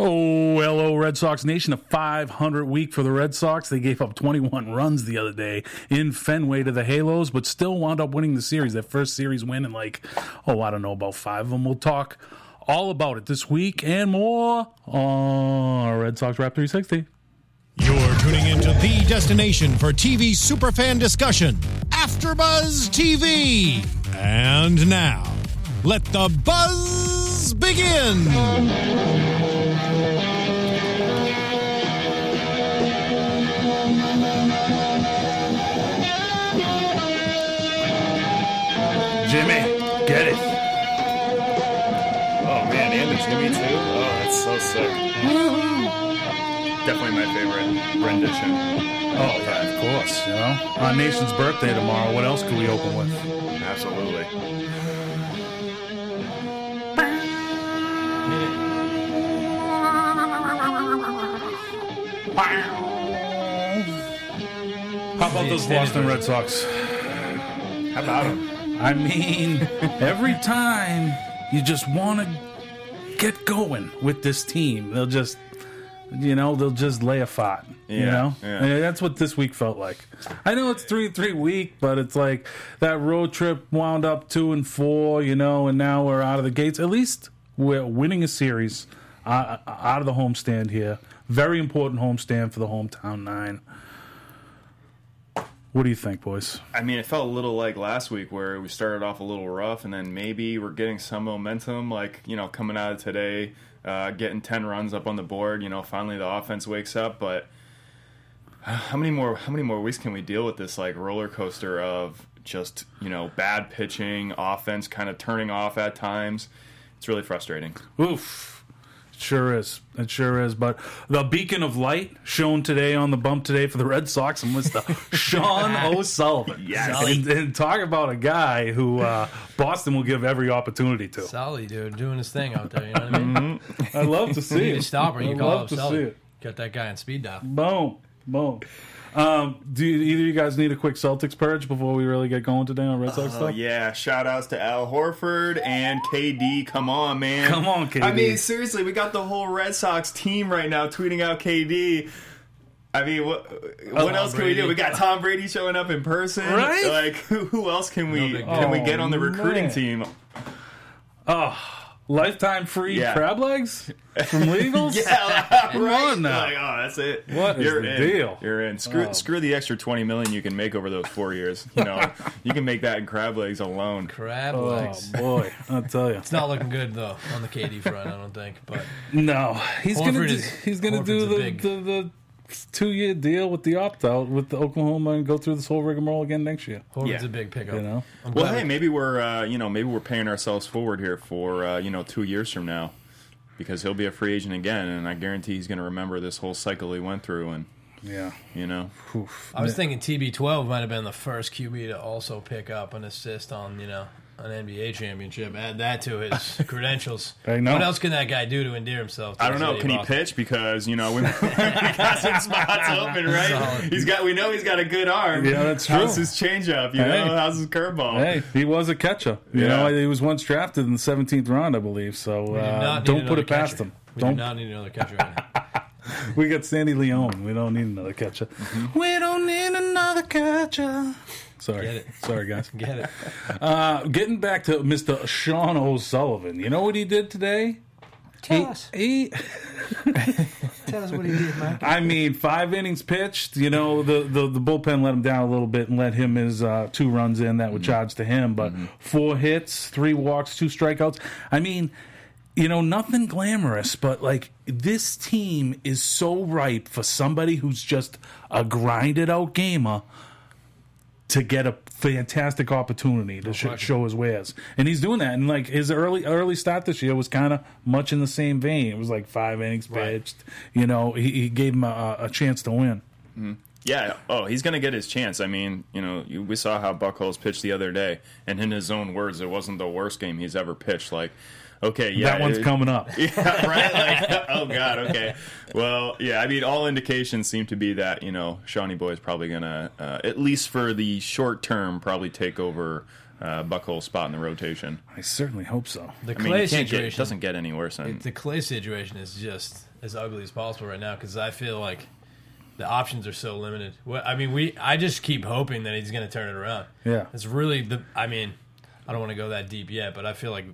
Oh, hello, Red Sox Nation. A 500 week for the Red Sox. They gave up 21 runs the other day in Fenway to the Halos, but still wound up winning the series. That first series win in like, oh, I don't know, about five of them. We'll talk all about it this week and more on Red Sox Rap 360. You're tuning into the destination for TV superfan discussion, AfterBuzz TV. And now, let the buzz begin. Jimmy, get it. Oh man, and the Jimmy too. Oh, that's so sick. Definitely my favorite rendition. Oh, yeah, of course. You know, our nation's birthday tomorrow. What else could we open with? Absolutely. How about those Boston Red Sox? How about him? I mean, every time you just want to get going with this team, they'll just, you know, they'll just lay a fight. you Yeah, know, yeah. And that's what this week felt like. I know it's three three week, but it's like that road trip wound up two and four, you know, and now we're out of the gates. At least we're winning a series uh, out of the homestand here. Very important homestand for the hometown nine. What do you think, boys? I mean, it felt a little like last week where we started off a little rough, and then maybe we're getting some momentum. Like you know, coming out of today, uh, getting ten runs up on the board. You know, finally the offense wakes up. But uh, how many more? How many more weeks can we deal with this like roller coaster of just you know bad pitching, offense kind of turning off at times? It's really frustrating. Oof. Sure is. It sure is. But the beacon of light shown today on the bump today for the Red Sox and was the Sean O'Sullivan. Yes. And, and talk about a guy who uh, Boston will give every opportunity to. Sully, dude, doing his thing out there. You know what I mean? I love to see You need it. to stop her. You I call love up to see Sully. it. Got that guy on speed dial. Boom. Boom. Um, do you, either of you guys need a quick Celtics purge before we really get going today on Red Sox Oh stuff? yeah! Shout outs to Al Horford and KD. Come on, man! Come on, KD. I mean, seriously, we got the whole Red Sox team right now tweeting out KD. I mean, what what Tom else can we do? We got Tom Brady showing up in person. Right? Like, who, who else can we big can we get on the Oh, recruiting man. team? Lifetime free Yeah. crab legs from Legals? Yeah, right. on now. Like, oh, that's it. What is You're the in. deal? You're in. Screw Oh. screw the extra twenty million you can make over those four years. You know, you can make that in crab legs alone. Crab Oh, legs. boy. I'll tell you. It's not looking good though on the KD front. I don't think. But No, he's gonna do, is- he's gonna do Horford's a the, big- the the two year deal with the opt out with the Oklahoma and go through this whole rigmarole again next year. Horford's Yeah. a big pickup. You know, I'm Well, hey, maybe we're uh, you know maybe we're paying ourselves forward here for uh, you know two years from now, because he'll be a free agent again, and I guarantee he's going to remember this whole cycle he went through, and yeah. you know, Oof. I was thinking TB12 might have been the first QB to also pick up an assist on you know an NBA championship. Add that to his credentials. I know. What else can that guy do to endear himself? to I don't know. Can of he pitch? Because you know we, we got some spots open, right? Solid. He's got we know he's got a good arm. Yeah, that's true. How's true. his changeup? You Hey. know, how's his curveball? Hey, he was a catcher. You Yeah. know, he was once drafted in the seventeenth round, I believe. So do uh, not don't put another it past him. We don't. do not need another catcher. We got Sandy Leon. We don't need another catcher. Mm-hmm. We don't need another catcher. Sorry, Get it. sorry, guys. Get it? Uh, getting back to Mr. Sean O'Sullivan. You know what he did today? Tell He- us. he Tell us what he did, Mike. I mean, five innings pitched. You know, the, the, the bullpen let him down a little bit and let him his uh, two runs in that were charged to him. But four hits, three walks, two strikeouts. I mean, you know, nothing glamorous, but like this team is so ripe for somebody who's just a grinded out gamer to get a fantastic opportunity to sh- show his wares, and he's doing that. And like his early early start this year was kind of much in the same vein. It was like five innings Right. pitched. You know, he, he gave him a, a chance to win. Mm-hmm. Yeah. Oh, he's going to get his chance. I mean, you know, you, we saw how Buchholz pitched the other day, and in his own words, it wasn't the worst game he's ever pitched. Like, okay, yeah, that one's it- coming up. Yeah, right. Like, oh God. Okay. Well, yeah. I mean, all indications seem to be that you know Shawnee Boy is probably gonna, uh, at least for the short term, probably take over uh, Buchholz spot in the rotation. I certainly hope so. The I mean, Clay you can't get, situation it doesn't get any worse. Than, the Clay situation is just as ugly as possible right now because I feel like the options are so limited. What I mean, we I just keep hoping that he's going to turn it around. Yeah. it's really the. I mean, I don't want to go that deep yet, but I feel like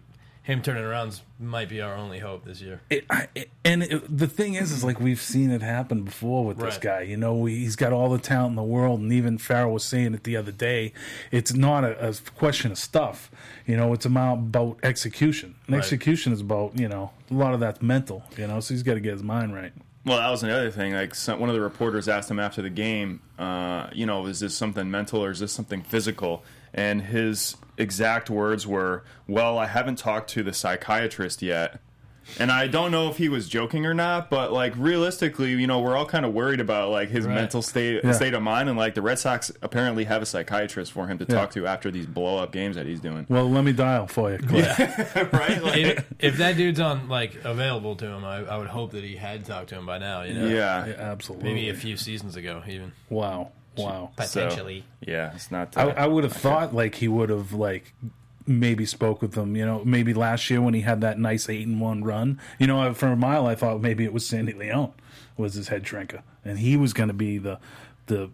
him turning around might be our only hope this year. It, I, it, and it, the thing is, is like we've seen it happen before with this guy. You know, he's got all the talent in the world, and even Farrell was saying it the other day. It's not a, a question of stuff. You know, it's about, about execution. And Right. execution is about you know a lot of that's mental. You know, so he's got to get his mind right. Well, that was another thing. Like some, one of the reporters asked him after the game, uh, you know, is this something mental or is this something physical? And his exact words were, "Well, I haven't talked to the psychiatrist yet." And I don't know if he was joking or not, but like realistically, you know, we're all kind of worried about like his Right. mental state Yeah. state of mind, and like the Red Sox apparently have a psychiatrist for him to Yeah. talk to after these blow up games that he's doing. Well, let me dial for you. Clay. right? Like, if, if that dude's on like available to him, I, I would hope that he had talked to him by now. You know, yeah, Yeah, absolutely. maybe a few seasons ago, even Wow. Wow. So, potentially. yeah, it's not. I, I would have thought like he would have like maybe spoke with them. You know, maybe last year when he had that nice eight and one run. You know, for a mile I thought maybe it was Sandy Leon was his head shrinker, and he was going to be the the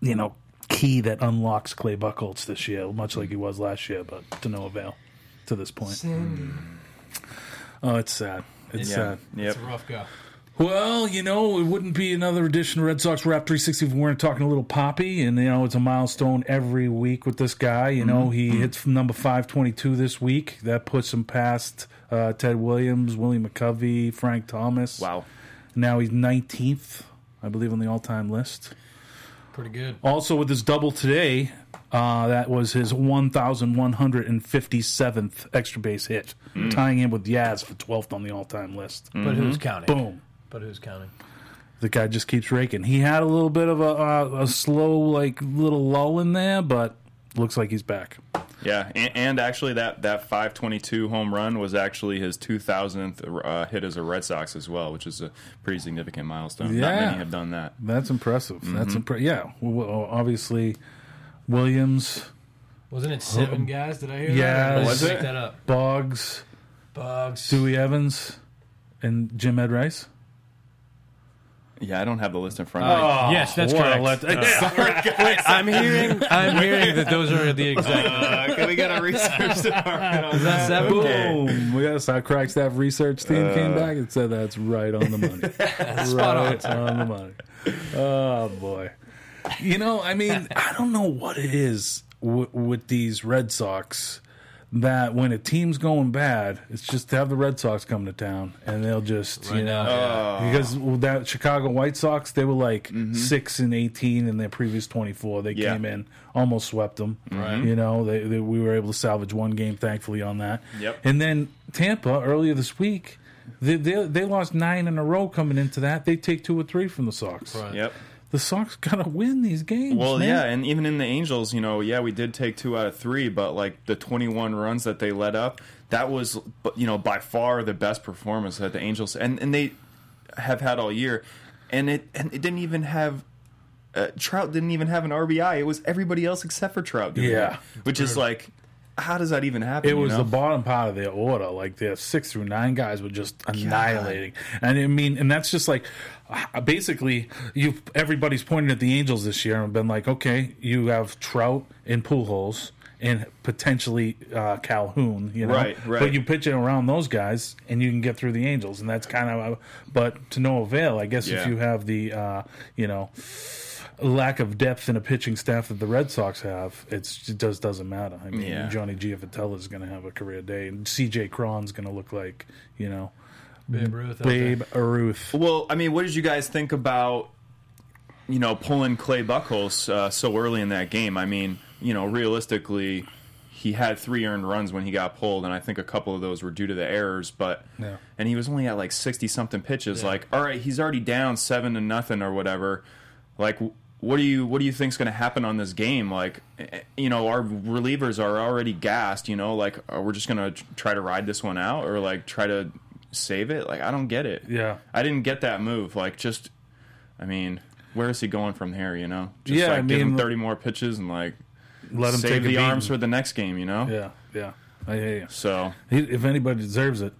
you know key that unlocks Clay Buchholz this year, much like he was last year, but to no avail to this point. Oh, it's sad. It's yeah, sad. yep. It's a rough go. Well, you know, it wouldn't be another edition of Red Sox Rap 360 if we weren't talking a little Poppy. And, you know, it's a milestone every week with this guy. You know, he hits number 522 this week. That puts him past uh, Ted Williams, Willie McCovey, Frank Thomas. Wow. Now he's 19th, I believe, on the all time list. Pretty good. Also, with his double today, uh, that was his 1,157th extra base hit, tying in with Yaz for 12th on the all time list. But who's Mm-hmm. counting? Boom. But who's counting? the guy just keeps raking. He had a little bit of a, a, a slow, like little lull in there, but looks like he's back. Yeah, and, and actually, that that 522 home run was actually his 2000th uh, hit as a Red Sox as well, which is a pretty significant milestone. Not Yeah. many have done that. That's impressive. That's Mm-hmm. impre- Yeah, well, obviously Williams, Wasn't it seven guys? Did I hear Yeah, that? Or did was it? that up? Boggs, Bugs. Dewey Evans, and Jim Ed Rice. Yeah, I don't have the list in front of me. Oh, yes, that's What a correct. let- Wait, I'm hearing. I'm hearing that those are the exact. Uh, can we get a research department on Is that seven? Boom! We got our crack staff research team came back and said that's right on the money. Spot right on the money. Oh boy! You know, I mean, I don't know what it is w- with these Red Sox that when a team's going bad, it's just to have the Red Sox come to town and they'll just you know now, yeah. Oh. because that Chicago White Sox they were like mm-hmm. six and eighteen in their previous twenty four. They Yeah. came in almost swept them. Right. You know, they, they we were able to salvage one game thankfully on that. Yep. And then Tampa earlier this week. They, they, they lost nine in a row coming into that. They take two or three from the Sox. Right. Yep. The Sox gotta win these games. Well, man. yeah, and even in the Angels, you know, yeah, we did take two out of three, but like the 21 runs that they let up, that was, you know, by far the best performance that the Angels and and they have had all year, and it and it didn't even have. Uh, Trout didn't even have an RBI. It was everybody else except for Trout. Doing Yeah. it, which is like, how does that even happen? It you was know? the bottom part of their order. Like their six through nine guys were just annihilating. And I mean, and that's just like basically you. Everybody's pointed at the Angels this year and been like, okay, you have Trout and Pujols and potentially uh, Calhoun, you know, Right, right. But you pitch it around those guys and you can get through the Angels, and that's kind of. But to no avail, I guess. If you have the, uh, you know. Lack of depth in a pitching staff that the Red Sox have, it's, it just doesn't matter. I mean, Yeah. Johnny Giavotella is going to have a career day, and C.J. Cron's going to look like you know Babe Ruth. Babe Ruth. Well, I mean, what did you guys think about, you know, pulling Clay Buchholz uh, so early in that game? I mean, you know, realistically, he had three earned runs when he got pulled, and I think a couple of those were due to the errors. But Yeah. and he was only at like sixty something pitches. Yeah. Like, all right, he's already down seven to nothing or whatever. Like. What do you what do you think's going to happen on this game? Like, eh, you know, our relievers are already gassed. You know, like, are we just going to try to ride this one out, or like try to save it? Like, I don't get it. Yeah. I didn't get that move. Like, just, I mean, where is he going from here? You know, just Yeah, like I give him thirty more pitches and like, let him save take the arms for the next game. You know. Yeah, yeah. I hear you. So He, if anybody deserves it,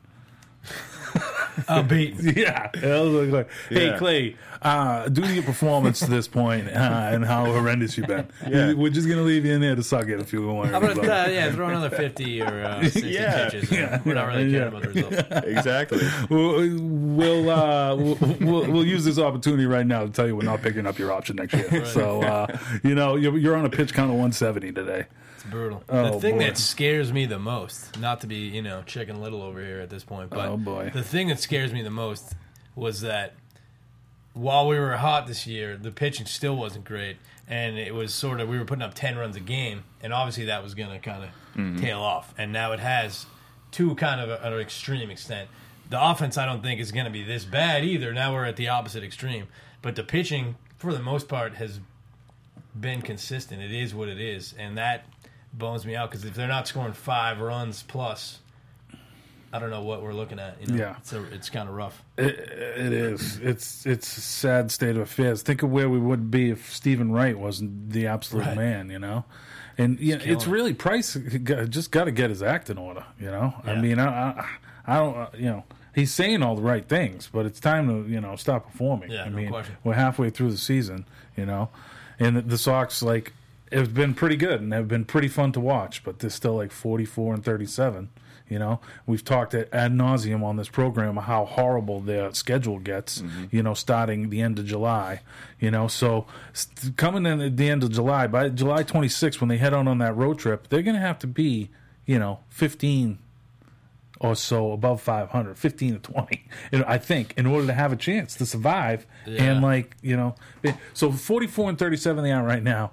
Uh, beat. yeah. I was like, like, hey Yeah. Clay, uh, due to your performance to this point uh, and how horrendous you've been, Yeah. we're just gonna leave you in there to suck it if you want. How about uh, yeah, throw another fifty or uh, sixty Yeah. pitches. Yeah. We're not really Yeah. caring about the result. exactly. We'll we'll, uh, we'll we'll we'll use this opportunity right now to tell you we're not picking up your option next year. So uh, you know you're, you're on a pitch count of 170 today. Brutal. Oh, the thing boy. that scares me the most, not to be you know chicken little over here at this point, but Oh, boy. the thing that scares me the most was that while we were hot this year, the pitching still wasn't great, and it was sort of we were putting up ten runs a game, and obviously that was going to kind of Mm-hmm. tail off, and now it has to kind of an extreme extent. The offense, I don't think, is going to be this bad either. Now we're at the opposite extreme, but the pitching, for the most part, has been consistent. It is what it is, and that bums me out because if they're not scoring five runs plus, I don't know what we're looking at. You know? Yeah. it's, a, it's kind of rough. It, it is. It's it's a sad state of affairs. Think of where we would be if Steven Wright wasn't the absolute Right. man. You know, and yeah, it's it. really Price just got to get his act in order. You know, I mean, I, I I don't uh, you know. He's saying all the right things, but it's time to you know stop performing. Yeah, I no mean, question. we're halfway through the season, you know, and the, the Sox like have been pretty good and have been pretty fun to watch, but they're still like forty four and thirty seven. You know, we've talked at ad nauseum on this program how horrible their schedule gets. Mm-hmm. You know, starting the end of July. You know, so st- coming in at the end of July by July 26th when they head out on that road trip, they're going to have to be you know 15 or so above 500 15 to 20 you know, i think in order to have a chance to survive Yeah. and like you know so 44 and 37 they are right now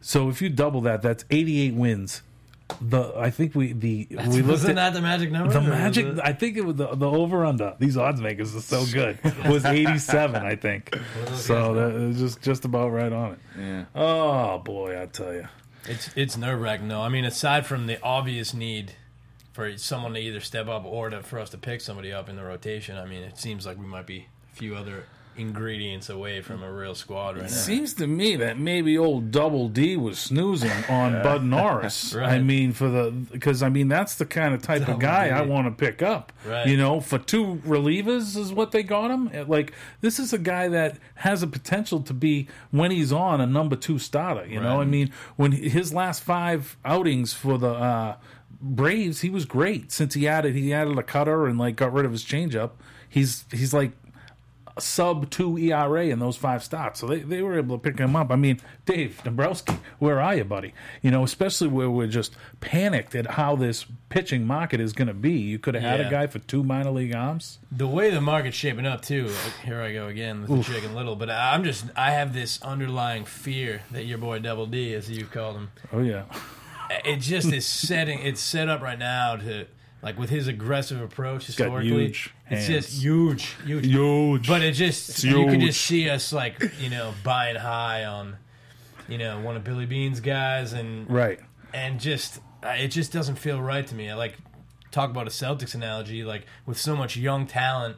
so if you double that that's 88 wins. The i think we the we looked Wasn't at that the magic number? the magic it- i think it was the, the over under these odds makers are so good. Was 87 i think. So that. is just just about right on it. Yeah. oh boy i tell you It's it's nerve wracking though. I mean, aside from the obvious need for someone to either step up or to, for us to pick somebody up in the rotation, I mean, it seems like we might be a few other ingredients away from a real squad right now. It seems to me that maybe old Double D was snoozing on Bud Norris. Right. I mean, for the because I mean that's the kind of type of guy D. I want to pick up. Right. You know, for two relievers is what they got him. Like this is a guy that has a potential to be when he's on a number two starter. You know, I mean, when his last five outings for the. uh Braves, he was great since he added he added a cutter and like got rid of his changeup. He's he's like sub two ERA in those five starts. So they, they were able to pick him up. I mean, Dave Dombrowski, where are you, buddy? You know, especially where we're just panicked at how this pitching market is going to be. You could have had a guy for two minor league arms. The way the market's shaping up too. like, Here I go again with the chicken little, but I'm just I have this underlying fear that your boy Double D, as you called him, Oh yeah, it just is setting. It's set up right now to like with his aggressive approach got historically. huge it's hands. just huge, huge. huge. But it just you huge. could just see us like you know buying high on you know one of Billy Beane's guys and right. and just uh, it just doesn't feel right to me. I like talk about a Celtics analogy like with so much young talent.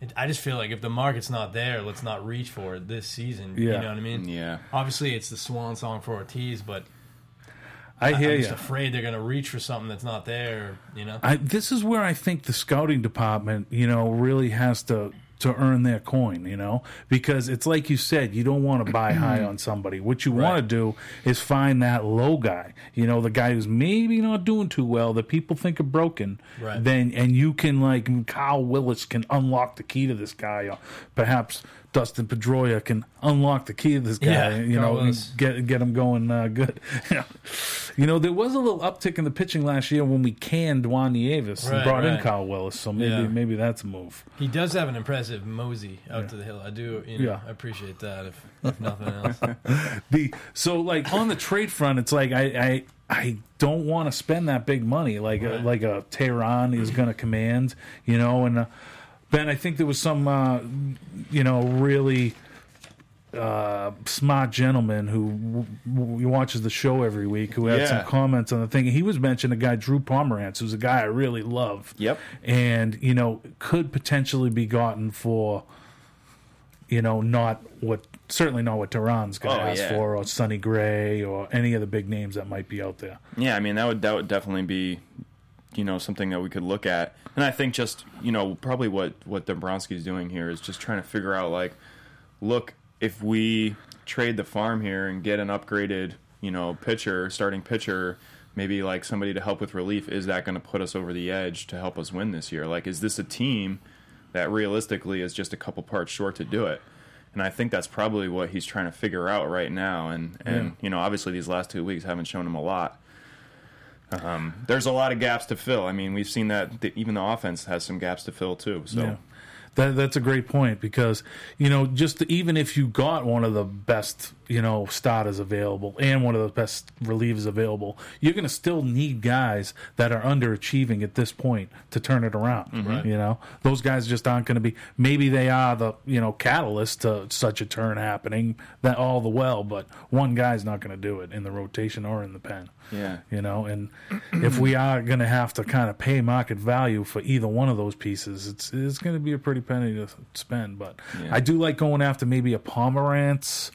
It, I just feel like if the market's not there, let's not reach for it this season. Yeah. You know what I mean? Yeah. Obviously, it's the swan song for Ortiz, but I hear I'm you. just afraid they're going to reach for something that's not there. You know? I, this is where I think the scouting department, you know, really has to to earn their coin, you know, because it's like you said, you don't want to buy high on somebody. What you want to do is find that low guy, you know, the guy who's maybe not doing too well, that people think are broken. Right. Then and you can like Carl Willis can unlock the key to this guy, or perhaps Dustin Pedroia can unlock the key of this guy, Yeah, you know, and get get him going uh, good. you know, there was a little uptick in the pitching last year when we canned Juan Nieves and Right, brought in right. Carl Willis, so maybe Yeah. maybe that's a move. He does have an impressive mosey out to the hill. I do, you know, Yeah. I appreciate that. If, if nothing else, The so like on the trade front, it's like I I, I don't want to spend that big money like a, like a Teheran is going to command, you know. And uh, Ben, I think there was some uh, you know really uh, smart gentleman who w- w- watches the show every week who had Yeah. some comments on the thing. He was mentioning a guy Drew Pomeranz, who's a guy I really love. Yep. and you know could potentially be gotten for you know not what certainly not what Teheran's going to Oh, ask yeah. for, or Sonny Gray, or any of the big names that might be out there. Yeah, I mean that would that would definitely be, you know, something that we could look at. And I think just you know probably what what Dombrowski's doing here is just trying to figure out like, look, if we trade the farm here and get an upgraded you know pitcher, starting pitcher, maybe like somebody to help with relief, is that going to put us over the edge to help us win this year? Like, is this a team that realistically is just a couple parts short to do it? And I think that's probably what he's trying to figure out right now. And and Yeah. you know, obviously these last two weeks haven't shown him a lot. Um, there's a lot of gaps to fill. I mean, we've seen that the, even the offense has some gaps to fill too. So Yeah. That, that's a great point because you know just even if you got one of the best you know starters available and one of the best relievers available, you're going to still need guys that are underachieving at this point to turn it around. Mm-hmm. You know those guys just aren't going to be. Maybe they are the you know catalyst to such a turn happening that all the well, but one guy's not going to do it in the rotation or in the pen yeah, you know and if we are going to have to kind of pay market value for either one of those pieces it's it's going to be a pretty penny to spend but Yeah. i do like going after maybe a pomeranz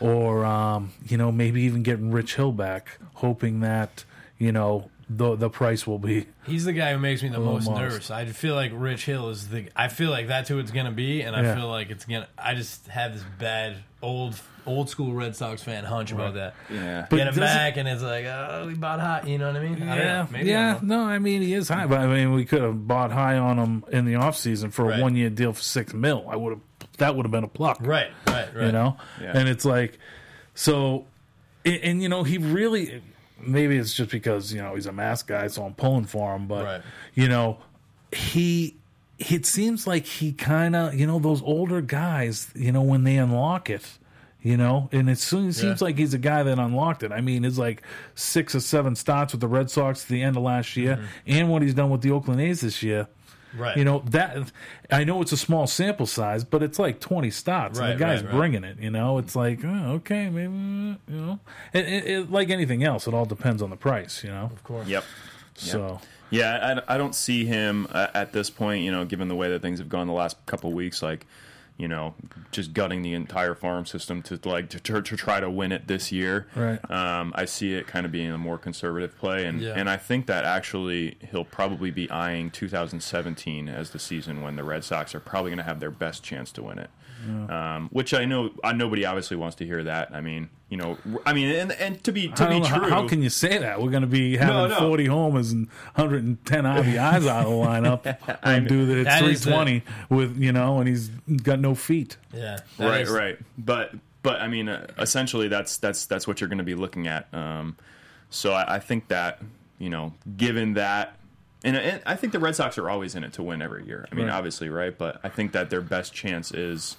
or um, you know maybe even getting rich hill back hoping that you know the the price will be He's the guy who makes me the most Almost. nervous. I feel like Rich Hill is the. I feel like that's who it's gonna be, and I Yeah. feel like it's gonna. I just have this bad old old school Red Sox fan hunch about that. yeah. But Get him doesn't- back, and it's like, oh, we bought hot. You know what I mean? I don't yeah know. Maybe yeah I'm no i mean he is high but i mean we could have bought high on him in the offseason for a Right. one year deal for six mil i would have that would have been a pluck. Right, right, right. you know Yeah. and it's like so and, and, you know he really maybe it's just because you know he's a mask guy so i'm pulling for him but Right. you know he it seems like he kind of you know those older guys you know when they unlock it you know and it seems Yeah. like he's a guy that unlocked it i mean it's like six or seven starts with the red sox at the end of last year Mm-hmm. and what he's done with the oakland a's this year Right. you know that I know it's a small sample size, but it's like twenty starts, and Right, the guy's right, right. bringing it. You know, it's like oh, okay, maybe you know, it, it, it, like anything else, it all depends on the price. You know, of course. Yep. so Yeah, I, I don't see him uh, at this point. You know, given the way that things have gone the last couple weeks, like you know, just gutting the entire farm system to like to, to, to try to win it this year. Right. Um, I see it kind of being a more conservative play, and Yeah. and I think that actually he'll probably be eyeing 2017 as the season when the Red Sox are probably going to have their best chance to win it. Um, which I know uh, nobody obviously wants to hear that. I mean, you know, I mean, and and to be to be know, true, how can you say that? We're going to be having No, no. forty homers and 110 RBIs out of the lineup and do the at 320 with you know, and he's got no feet. Yeah. right is- right but but i mean uh, essentially that's that's that's what you're going to be looking at um so I, I think that you know given that and, and i think the red sox are always in it to win every year i mean Right. obviously right but i think that their best chance is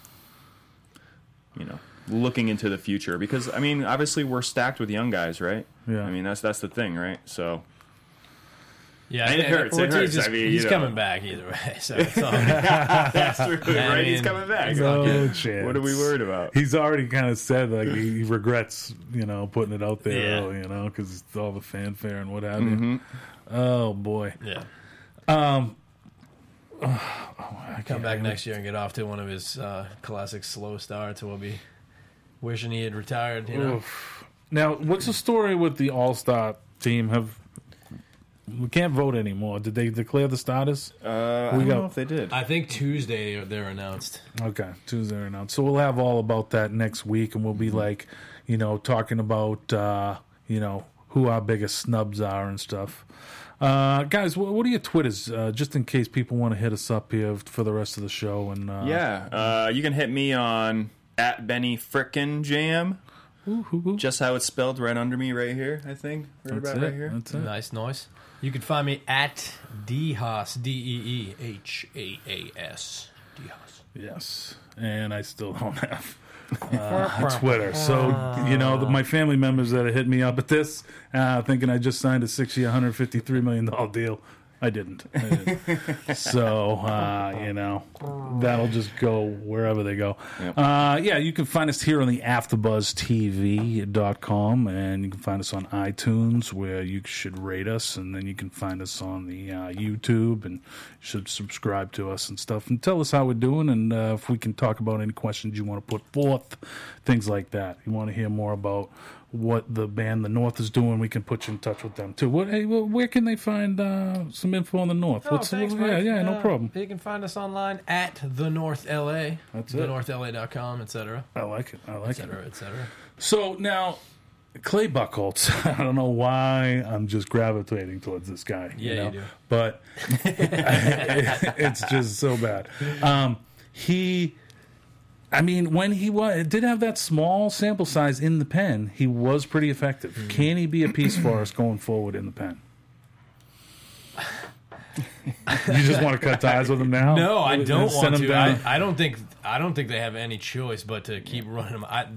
you know looking into the future because i mean obviously we're stacked with young guys right Yeah. i mean that's that's the thing right so Yeah, And it hurts, it hurts. is- I mean, he's you know. coming back either way. So it's all, that's true I right he's coming back No Yeah. chance. what are we worried about He's already kind of said like he regrets, you know, putting it out there Yeah. early, you know, because it's all the fanfare and what have Mm-hmm. you. Oh boy, yeah. Um, Come back next year and get off to one of his uh, classic slow starts. We'll be wishing he had retired. You know, Now, what's the story with the All Star team? Have we can't vote anymore? Did they declare the status? uh, i don't got- know if they did I think Tuesday they're announced. Okay, Tuesday or not. So we'll have all about that next week, and we'll be like, you know, talking about, uh, you know, who our biggest snubs are and stuff. Uh, guys, what, what are your Twitters? Uh, just in case people want to hit us up here for the rest of the show. And uh, Yeah, uh, you can hit me on at Benny Frickin Jam. ooh, ooh, ooh. Just how it's spelled right under me, right here. I think right that's about it. right here. That's it. Nice noise. You can find me at Dehas D E E H A A S. Dehas. Yes, and I still don't have uh, Twitter. So you know, the, my family members that have hit me up at this, uh, thinking I just signed a six-year, hundred fifty-three million dollar deal. I didn't. I didn't. so uh, you know that'll just go wherever they go. Yep. Uh, yeah, you can find us here on the AfterBuzzTV.com, and you can find us on iTunes, where you should rate us, and then you can find us on the uh, YouTube, and should subscribe to us and stuff, and tell us how we're doing, and uh, if we can talk about any questions you want to put forth, things like that. You want to hear more about what the band The North is doing, we can put you in touch with them too. What? Hey, well, where can they find uh, some info on the North? Oh, thanks, yeah, Mike. yeah, no Uh, problem. You can find us online at the North LA, That's it. thenorthla.com, etc., I like it. I like it. etc., etc. So now, Clay Buchholz. I don't know why I'm just gravitating towards this guy. Yeah, know? you do. But it's just so bad. Um, he, I mean, when he was did have that small sample size in the pen, he was pretty effective. Hmm. Can he be a piece for us going forward in the pen? you just want to cut ties with him now? No, I don't want to. I, I don't think I don't think they have any choice but to keep running them. I,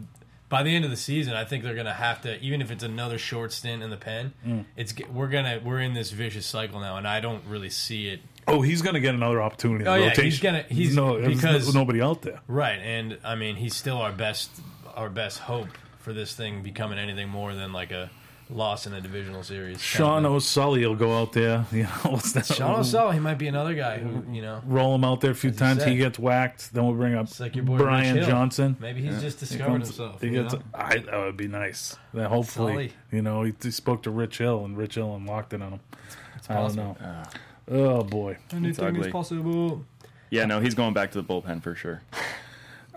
by the end of the season, I think they're going to have to, even if it's another short stint in the pen. Mm. It's we're gonna we're in this vicious cycle now, and I don't really see it Oh, he's going to get another opportunity. in Oh, the yeah, he's gonna- he's- no there's because- no- nobody out there. right. And I mean, he's still our best our best hope for this thing becoming anything more than like a loss in a divisional series. Sean kind of O'Sully will go out there. You know, what's that? Sean O'Sullivan, he might be another guy who you know. Roll him out there a few you times. said. He gets whacked. Then we'll bring up It's like your boy Brian Rich Hill. Johnson. Maybe he's just He discovered comes- himself. He you gets. know? I, that would be nice. Then hopefully, Sully. you know, he, he spoke to Rich Hill and Rich Hill unlocked it on him. I don't possible. know. Ah. Oh boy. Anything is possible. Yeah, no, he's going back to the bullpen for sure.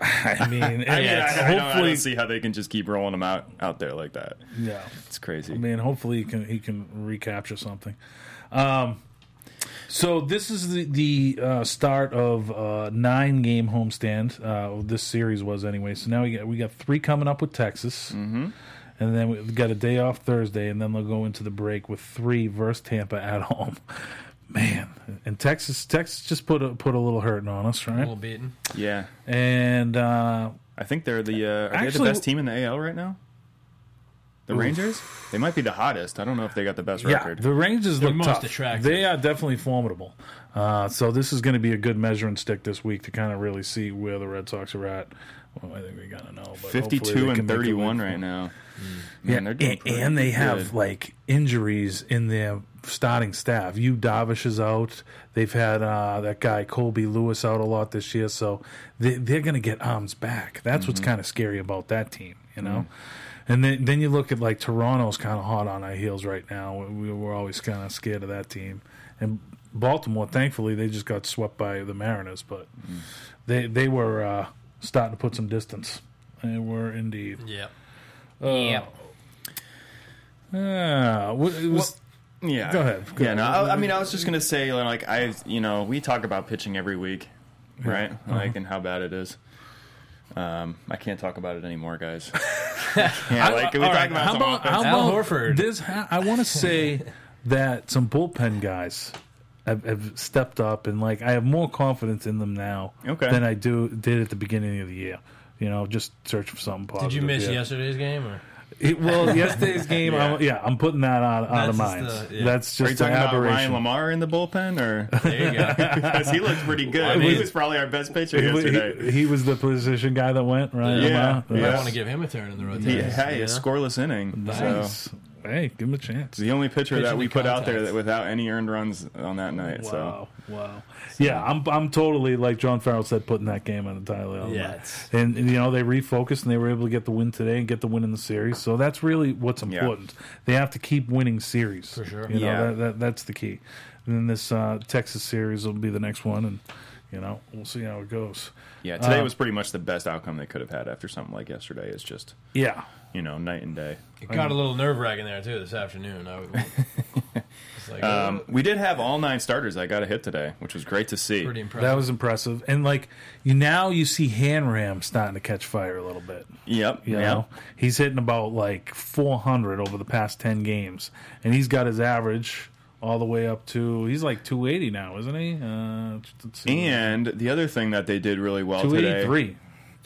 I mean, I, mean, yeah, I, I, don't, I hopefully, don't see how they can just keep rolling him out out there like that. yeah. It's crazy. I mean, hopefully he can he can recapture something. Um, so this is the the uh, start of uh, nine game homestand. Uh, this series was anyway. So now we got we got three coming up with Texas, mm-hmm. and then we got a day off Thursday, and then they'll go into the break with three versus Tampa at home. Man, and Texas Texas just put a put a little hurting on us, right? A little beaten. yeah, And uh, I think they're the uh, are they the Actually- best team in the AL right now. The Rangers? They might be the hottest. I don't know if they got the best Yeah, record. the Rangers They're look most tough. attractive. They are definitely formidable. Uh, so this is going to be a good measuring stick this week to kind of really see where the Red Sox are at. Well, I think we got to know. But Fifty-two and can make a thirty-one right now. Yeah, Man, they're and, and they have good. like injuries in their starting staff. You Darvish is out. They've had uh, that guy Colby Lewis out a lot this year, so they, they're going to get arms back. That's Mm-hmm. what's kind of scary about that team, you know. And then then you look at like Toronto's kind of hot on our heels right now. We were always kind of scared of that team, and Baltimore, thankfully, they just got swept by the Mariners, but Mm. they they were uh, starting to put some distance. They were indeed. Yeah. Uh, Yeah, what, it was. Yeah. Go ahead. Go yeah, no. I, I mean, I was just gonna say, like, I, you know, we talk about pitching every week, right? Uh-huh. Like, and how bad it is. Um, I can't talk about it anymore, guys. yeah, like, can we talk right, about How some about, how offense? Al about Horford. This, I want to say that some bullpen guys have, have stepped up, and like I have more confidence in them now Okay. than I do did at the beginning of the year. You know, just search for something positive. Did you miss yeah. yesterday's game? Or? It, well, yesterday's game, Yeah. I'm, yeah, I'm putting that out, out of That's mind. just the- yeah. That's Are you just an talking about Ryan. LaMarre in the bullpen, or There you go. because he looked pretty good? I mean- he was probably our best pitcher He, yesterday. he, he was the position guy that went right. Yeah, You yeah. might want to give him a turn in the rotation. He had you a scoreless inning. Nice. So Hey, give him a chance. the only pitcher Pitch that we the put out there that without any earned runs on that night. Wow, wow. Yeah, I'm I'm totally like John Farrell said, putting that game on entirely on Yeah, that. And, and, you know they refocused and they were able to get the win today and get the win in the series. So that's really what's Yeah. important. They have to keep winning series For sure. You know Yeah. that, that that's the key. And then this uh, Texas series will be the next one, and you know we'll see how it goes. Yeah, today Uh, was pretty much the best outcome they could have had after something like yesterday. It's just Yeah, you know night and day. It got a little nerve wracking there too this afternoon. I would, it's like Um, uh, we did have all nine starters. I got a hit today, which was great to see. pretty impressive. that was impressive. And like you now you see Hanram starting to catch fire a little bit. Yep. You yep. know, he's hitting about like 400 over the past 10 games, and he's got his average all the way up to he's like 280 now, isn't he? Uh, let's see. And the other thing that they did really well today. 283.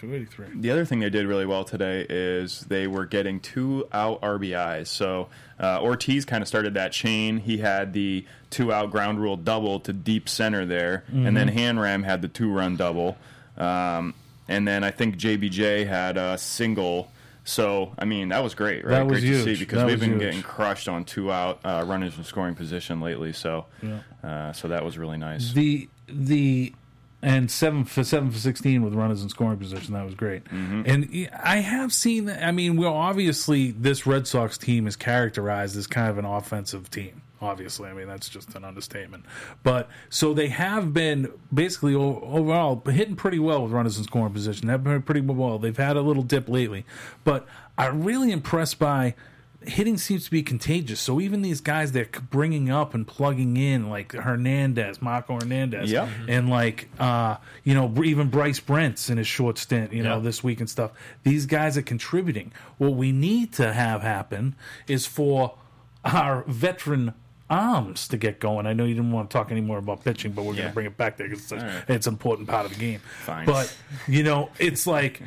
283. The other thing they did really well today is they were getting two out RBIs. So uh, Ortiz kind of started that chain. He had the two out ground rule double to deep center there, and then Hanram had the two run double. Um, and then I think JBJ had a single. So I mean that was great, right? That was great to see because That we've been huge. getting crushed on two out uh, runners in scoring position lately. So uh, so that was really nice. The the and seven for seven for sixteen with runners in scoring position. That was great. Mm-hmm. And I have seen. I mean, well, obviously this Red Sox team is characterized as kind of an offensive team. Obviously, I mean that's just an understatement. But so they have been basically overall hitting pretty well with runners in scoring position. They've been pretty well. They've had a little dip lately, but I'm really impressed by hitting seems to be contagious. So even these guys they're bringing up and plugging in, like Hernandez, Marco Hernandez, Yep. and like uh, you know even Bryce Brentz in his short stint, you know Yeah. this week and stuff. These guys are contributing. What we need to have happen is for our veteran arms to get going. I know you didn't want to talk anymore about pitching, but we're going to bring it back there because it's, right. it's an important part of the game. Fine. But you know, it's like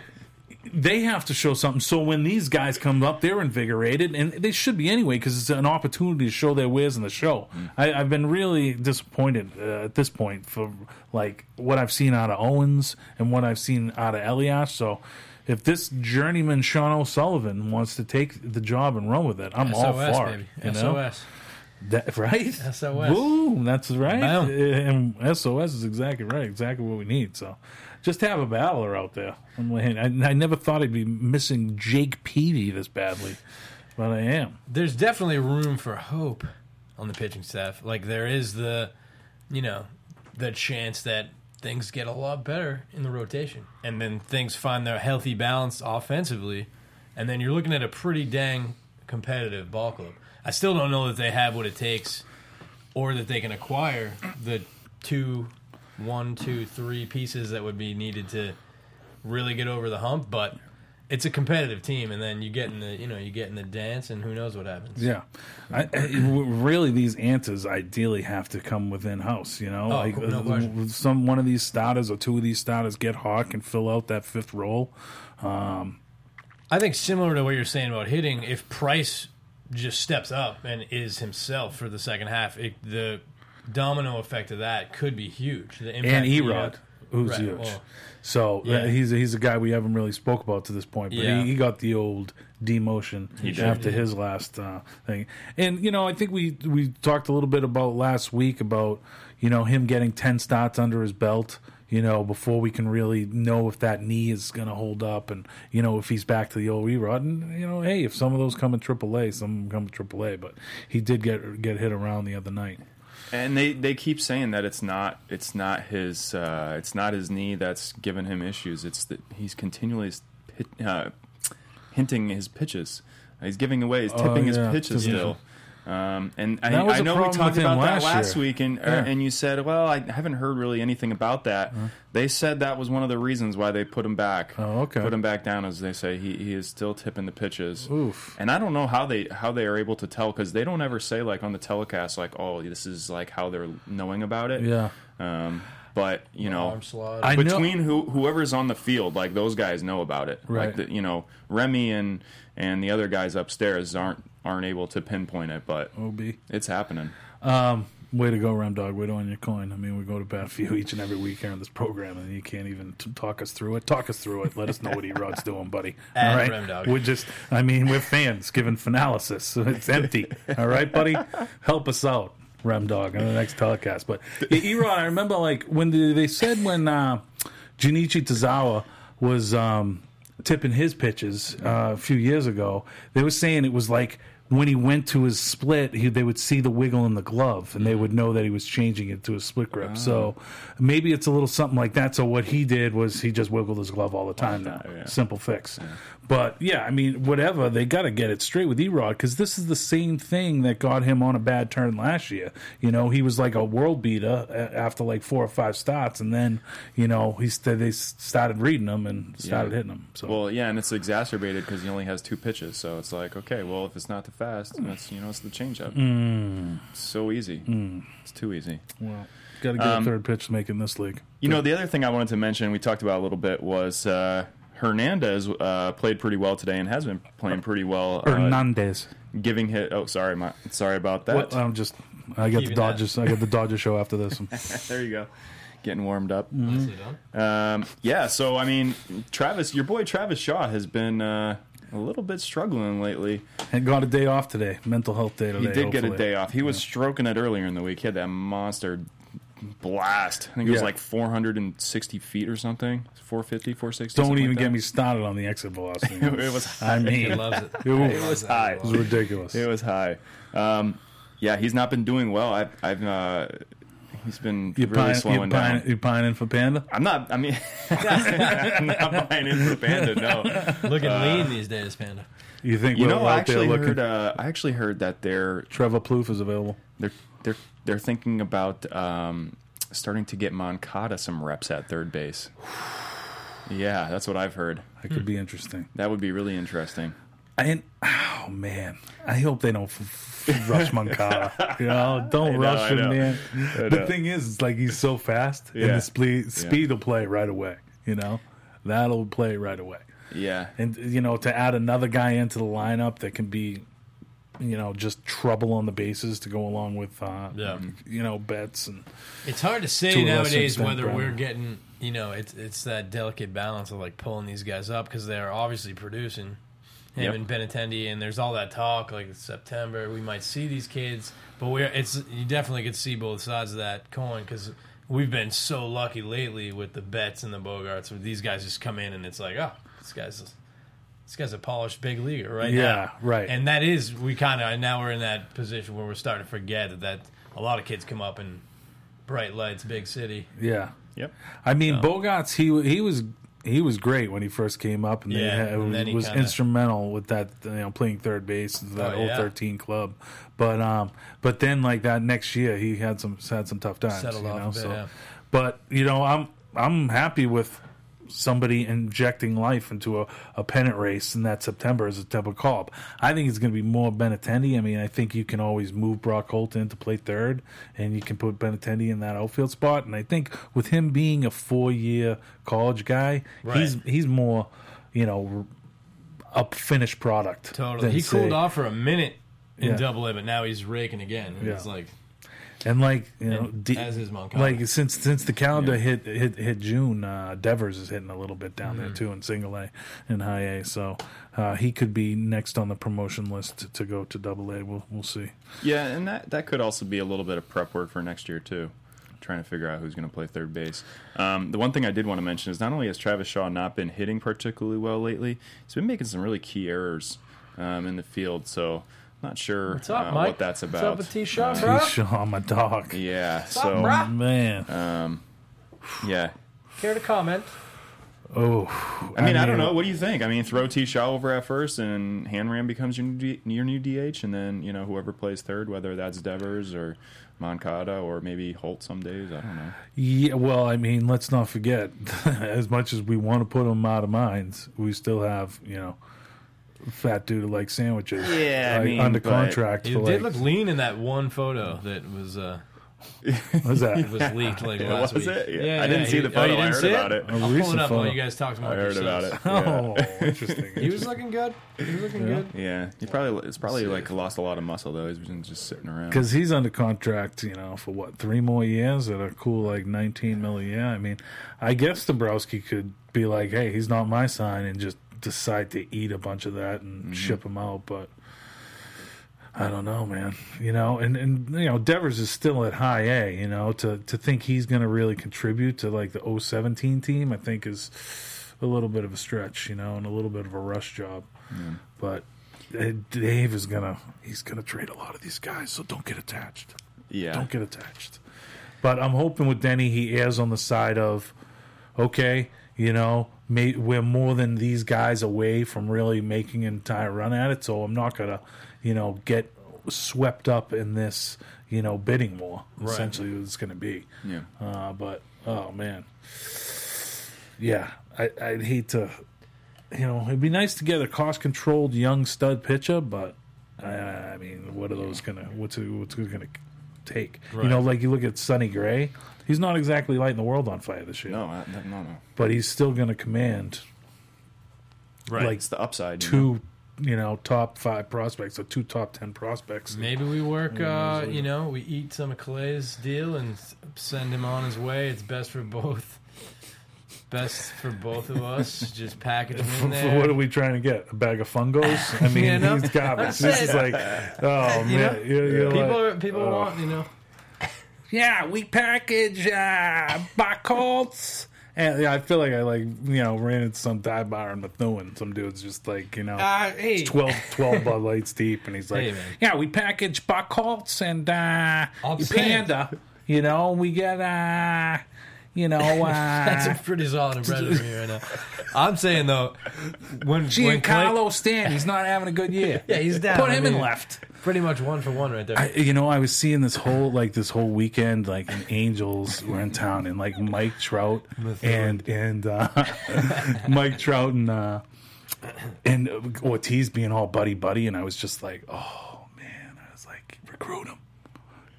they have to show something. So when these guys come up, they're invigorated, and they should be anyway because it's an opportunity to show their wares in the show. I, I've been really disappointed uh, at this point for like what I've seen out of Owens and what I've seen out of Elias. So. If this journeyman Sean O'Sullivan wants to take the job and run with it, I'm all for baby. it. You know? SOS. That, right? SOS. Boom. That's right. Boom. And SOS is exactly right. Exactly what we need. So just have a battler out there. I, I never thought I'd be missing Jake Peavy this badly, but I am. There's definitely room for hope on the pitching staff. Like there is the, you know, the chance that things get a lot better in the rotation, and then things find their healthy balance offensively, and then you're looking at a pretty dang competitive ball club. I still don't know that they have what it takes, or that they can acquire the two, one, two, three pieces that would be needed to really get over the hump. But it's a competitive team, and then you get in the you know you get in the dance, and who knows what happens. Yeah, I, I, really, these answers ideally have to come within house. You know, Oh, like no uh, some one of these starters or two of these starters get hot and fill out that fifth role. I think similar to what you're saying about hitting, if Price just steps up and is himself for the second half, it, the domino effect of that could be huge. The impact and Erod, who's Right, huge. well, so uh, yeah. he's he's a guy we haven't really spoke about to this point, but Yeah. he, he got the old demotion after his last uh, thing. And you know, I think we we talked a little bit about last week about you know him getting ten starts under his belt. You know, before we can really know if that knee is going to hold up, and you know if he's back to the old Erod. And you know, hey, if some of those come in AAA, some come in AAA. But he did get get hit around the other night. And they, they keep saying that it's not it's not his uh, it's not his knee that's giving him issues. It's that he's continually hit, uh, hinting his pitches. He's giving away. He's tipping his Oh, yeah, pitches tipping. still. Um, and I, That was I a know we talked with him about that last last year. week, and uh, and you said, well, I haven't heard really anything about that. They said that was one of the reasons why they put him back. Oh, okay. Put him back down, as they say. He he is still tipping the pitches. Oof. And I don't know how they how they are able to tell because they don't ever say like on the telecast like oh this is like how they're knowing about it. Yeah. Um, but you know, arm slot. Know- between who whoever's on the field, like those guys know about it. Right. Like the, you know, Remy and and the other guys upstairs aren't aren't able to pinpoint it, but Ob. it's happening. Um, way to go, Rem Dog. Way to on your coin. I mean, we go to bat for you each and every week here on this program, and you can't even t- talk us through it. Talk us through it. Let us know what Erod's doing, buddy. All right, Ram Dog. we're just. I mean, we're fans giving analysis. So it's empty. All right, buddy. Help us out, Rem Dog, on the next telecast. But yeah, Erod, I remember like when the, they said when uh, Junichi Tazawa was. Um, tipping his pitches uh, a few years ago, they were saying it was like when he went to his split, he, they would see the wiggle in the glove and they would know that he was changing it to a split grip. So maybe it's a little something like that. So what he did was he just wiggled his glove all the time now. yeah. Simple fix. But yeah, I mean, whatever, they got to get it straight with Erod because this is the same thing that got him on a bad turn last year. You know, he was like a world beater after like four or five starts, and then, you know, he st- they started reading him and started Yeah. hitting him. So Well, yeah, and it's exacerbated because he only has two pitches. So it's like, okay, well, if it's not the fast, that's you know, it's the changeup. Mm. It's so easy. It's too easy. Well, got to get Um, a third pitch to make in this league. You know, the other thing I wanted to mention, we talked about a little bit, was uh, Hernandez uh, played pretty well today and has been playing pretty well. Uh, Hernandez. giving hit. Oh, sorry, my sorry about that. What, I'm just. I got the Keeping Dodgers. I got the Dodger show after this. there you go, getting warmed up. Nicely done. Um, yeah, so I mean, Travis, your boy Travis Shaw has been uh, a little bit struggling lately. and got a day off today. Mental health day today. He did get a day off. He was stroking it earlier in the week. He had that monster blast. I think it was Yeah. like 460 feet or something. 450, 460. Don't something even like get me started on the exit velocity. It was I He mean, loves it. it was, was high. it was ridiculous. It was high. Um, yeah, he's not been doing well. I, I've uh, he's been You really pine, slowing you, down. pine, you pining for Panda? I'm not. I mean, I'm not buying into Panda. No, Looking lean these days, Panda. You think you we're know, I out there actually looking? heard. Uh, I actually heard that they're Trevor Plouffe is available. they're they're they're thinking about um, starting to get Moncada some reps at third base. Yeah, that's what I've heard. That could be interesting. That would be really interesting. And oh man, I hope they don't f- f- rush Moncada. you know, don't know, rush him, man. The thing is, it's like he's so fast, and Yeah. the speed speed will play right away. You know, that'll play right away. Yeah, And you know, to add another guy into the lineup that can be, you know, just trouble on the bases to go along with, uh, Yeah. you know, Betts and It's hard to say To nowadays extent, whether Brown. we're getting, you know, it's it's that delicate balance of like pulling these guys up because they're obviously producing. Him Yep. and Benintendi, and there's all that talk like it's September we might see these kids, but we're it's you definitely could see both sides of that coin because we've been so lucky lately with the Betts and the Bogaerts. Where these guys just come in and it's like, oh, this guy's this guy's a polished big leaguer right Yeah, now, right. And that is we kind of now we're in that position where we're starting to forget that, that a lot of kids come up in bright lights, big city. yeah. yep. I mean, Bogaerts he he was he was great when he first came up, and Yeah, had, and then was, he was kinda- instrumental with that you know playing third base that Oh, old yeah. thirteen club. But um, but then like that next year he had some had some tough times. Settled you off know, a bit, so. yeah. But you know, I'm I'm happy with somebody injecting life into a, a pennant race in that September as a Temple call. I think it's going to be more Benintendi. I mean, I think you can always move Brock Holton to play third, and you can put Benintendi in that outfield spot. And I think with him being a four year college guy, he's Right. he's more, you know, a finished product. Totally. He say- cooled off for a minute in Yeah. double A, but now he's raking again. And It's Yeah. like and like you know, and as is Moncada. like since since the calendar hit hit hit June, uh, Devers is hitting a little bit down Mm-hmm. there too in single A and high A, so uh, he could be next on the promotion list to, to go to double A. We'll we'll see. Yeah, and that that could also be a little bit of prep work for next year too. Trying to figure out who's going to play third base. Um, the one thing I did want to mention is not only has Travis Shaw not been hitting particularly well lately, he's been making some really key errors um, in the field. So not sure What's up, uh, Mike? what that's about. What's about. up with T-Shaw, Uh, bro? He's Shaw, my dog. yeah, up, so bruh? Man, yeah. Care to comment? oh, I mean, I, don't know. What do you think? I mean, throw T. Shaw over at first, and Hanram becomes your new, D, your new DH, and then you know whoever plays third, whether that's Devers or Moncada or maybe Holt some days. I don't know. Yeah, well, I mean, let's not forget. as much as we want to put them out of minds, we still have you know, fat dude who likes sandwiches. Yeah, I like, mean, under but- contract He for did like look lean in that one photo that was uh, what's that? It was leaked like last was week. it? Yeah. I didn't see the oh, photo. you I didn't heard see about it. A I'll pull it up while you guys talk about I heard about it. Oh, Yeah. interesting. He was looking good. He was looking good. Yeah, he probably it's probably like lost a lot of muscle though. He's been just sitting around. Because he's under contract, you know, for what three more years at a cool like nineteen million. Yeah, I mean, I guess Dombrowski could be like, "Hey, he's not my sign," and just decide to eat a bunch of that and ship them out. But I don't know, man. You know, and and you know, Devers is still at high A. You know, to to think he's going to really contribute to like the 017 team, I think is a little bit of a stretch. You know, and a little bit of a rush job. But uh, Dave is gonna he's gonna trade a lot of these guys, so don't get attached. yeah, Don't get attached. But I'm hoping with Denny, he errs on the side of, okay, you know, may, we're more than these guys away from really making an entire run at it. So I'm not gonna, you know, get swept up in this, you know, bidding war. Essentially, what it's going to be. yeah. Uh, but oh man, yeah, I, I'd hate to. You know, it'd be nice to get a cost-controlled young stud pitcher, but I, I mean, what are those gonna? What's it, what's it gonna take? You know, like you look at Sonny Gray, he's not exactly lighting the world on fire this year, No, I, no, no. but he's still gonna command Right. like It's the upside. you know? two, you know, top five prospects or two top ten prospects. Maybe we work, uh, you know, we eat some of Clay's deal and send him on his way. It's best for both. Best for both of us. Just package him in For, for there. what are we trying to get? A bag of fungos? I mean, You know? he's garbage. This is like, oh man, know, you're- you're people, like- are, people oh. want, you know. Yeah, we package uh, Buchholz. And yeah, I feel like I like you know ran into some dive bar in Methuen. Some dude's just like you know Uh, hey, 12, 12 Bud Lights deep, and he's like, Hey, "Yeah, we package Buchholz and uh, Panda. You know, we get uh, you know, that's uh, a pretty solid impression of me right now. I'm saying though, when when Clay, Giancarlo Stan. He's not having a good year. yeah, he's down. Put I him in mean, left. Pretty much one for one right there. I, you know, I was seeing this whole like this whole weekend, like and Angels were in town, and like Mike Trout and and uh, Mike Trout and uh, and Ortiz being all buddy buddy, and I was just like, oh man, I was like, recruit him,